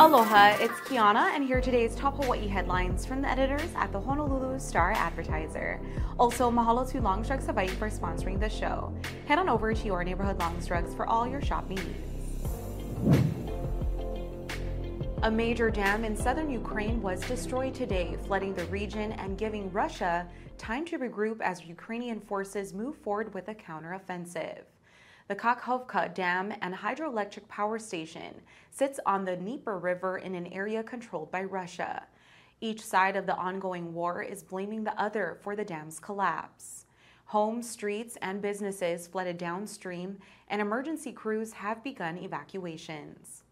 Aloha, it's Kiana, and here are today's top Hawaii headlines from the editors at the Honolulu Star Advertiser. Also, mahalo to Longs Drugs Hawaii for sponsoring the show. Head on over to your neighborhood Longs Drugs for all your shopping needs. A major dam in southern Ukraine was destroyed today, flooding the region and giving Russia time to regroup as Ukrainian forces move forward with a counteroffensive. The Kakhovka Dam and hydroelectric power station sits on the Dnieper River in an area controlled by Russia. Each side of the ongoing war is blaming the other for the dam's collapse. Homes, streets, and businesses flooded downstream, and emergency crews have begun evacuations.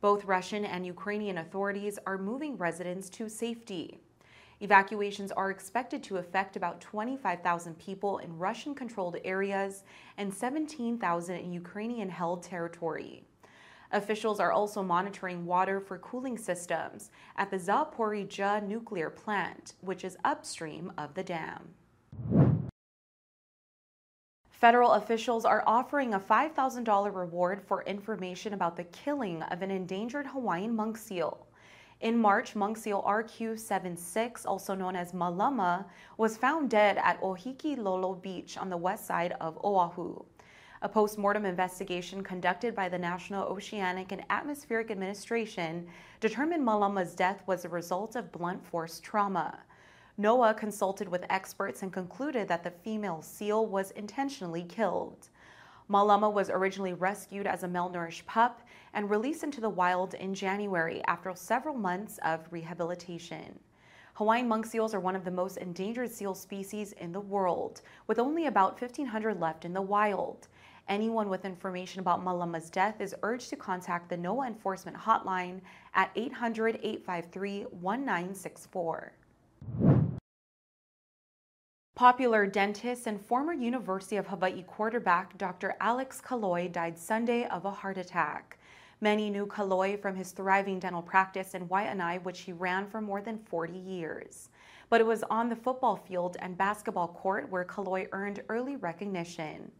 Both Russian and Ukrainian authorities are moving residents to safety. Evacuations are expected to affect about 25,000 people in Russian controlled areas and 17,000 in Ukrainian held territory. Officials are also monitoring water for cooling systems at the Zaporizhzhia nuclear plant, which is upstream of the dam. Federal officials are offering a $5,000 reward for information about the killing of an endangered Hawaiian monk seal. In March, monk seal RQ-76, also known as Malama, was found dead at Ohikilolo Beach on the west side of Oahu. A post-mortem investigation conducted by the National Oceanic and Atmospheric Administration determined Malama's death was a result of blunt force trauma. NOAA consulted with experts and concluded that the female seal was intentionally killed. Malama was originally rescued as a malnourished pup and released into the wild in January after several months of rehabilitation. Hawaiian monk seals are one of the most endangered seal species in the world, with only about 1,500 left in the wild. Anyone with information about Malama's death is urged to contact the NOAA Enforcement Hotline at 800 853 1964. Popular dentist and former University of Hawaii quarterback Dr. Alex Kaloi died Sunday of a heart attack. Many knew Kaloi from his thriving dental practice in Waianae, which he ran for more than 40 years. But it was on the football field and basketball court where Kaloi earned early recognition.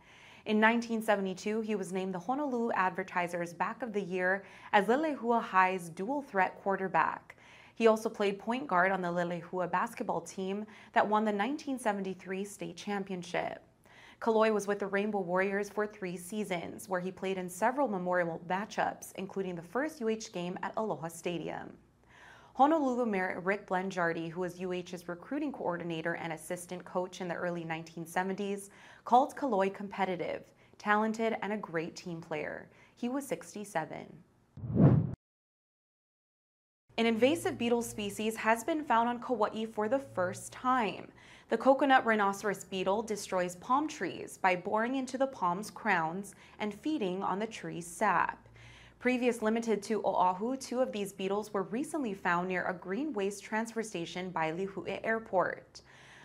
In 1972, he was named the Honolulu Advertiser's Back of the Year as Leilehua High's dual threat quarterback. He also played point guard on the Leilehua basketball team that won the 1973 state championship. Kaloi was with the Rainbow Warriors for three seasons, where he played in several memorial matchups, including the first UH game at Aloha Stadium. Honolulu Mayor Rick Blangiardi, who was UH's recruiting coordinator and assistant coach in the early 1970s, called Kaloi competitive, talented, and a great team player. He was 67. An invasive beetle species has been found on Kauai for the first time. The coconut rhinoceros beetle destroys palm trees by boring into the palm's crowns and feeding on the tree's sap. Previous limited to Oahu, two of these beetles were recently found near a green waste transfer station by Lihue Airport.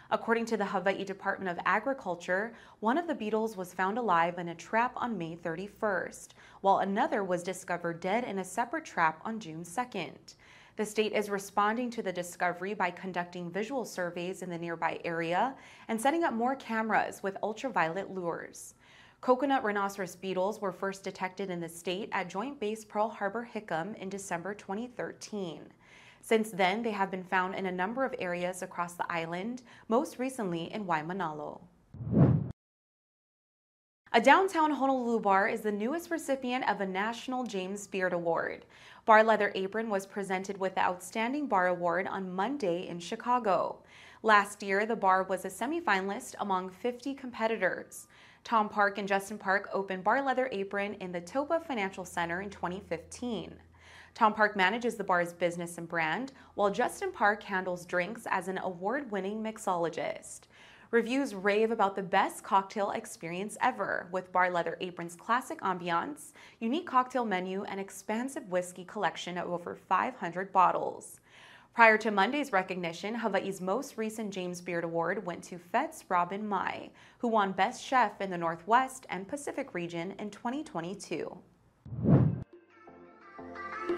According to the Hawaii Department of Agriculture, one of the beetles was found alive in a trap on May 31st, while another was discovered dead in a separate trap on June 2nd. The state is responding to the discovery by conducting visual surveys in the nearby area and setting up more cameras with ultraviolet lures. Coconut rhinoceros beetles were first detected in the state at Joint Base Pearl Harbor Hickam in December 2013. Since then, they have been found in a number of areas across the island, most recently in Waimanalo. A downtown Honolulu bar is the newest recipient of a National James Beard Award. Bar Leather Apron was presented with the Outstanding Bar Award on Monday in Chicago. Last year, the bar was a semifinalist among 50 competitors. Tom Park and Justin Park opened Bar Leather Apron in the Topa Financial Center in 2015. Tom Park manages the bar's business and brand, while Justin Park handles drinks as an award winning mixologist. Reviews rave about the best cocktail experience ever, with Bar Leather Apron's classic ambiance, unique cocktail menu, and expansive whiskey collection of over 500 bottles. Prior to Monday's recognition, Hawaii's most recent James Beard Award went to Fête's Robynne Maii, who won Best Chef in the Northwest and Pacific region in 2022.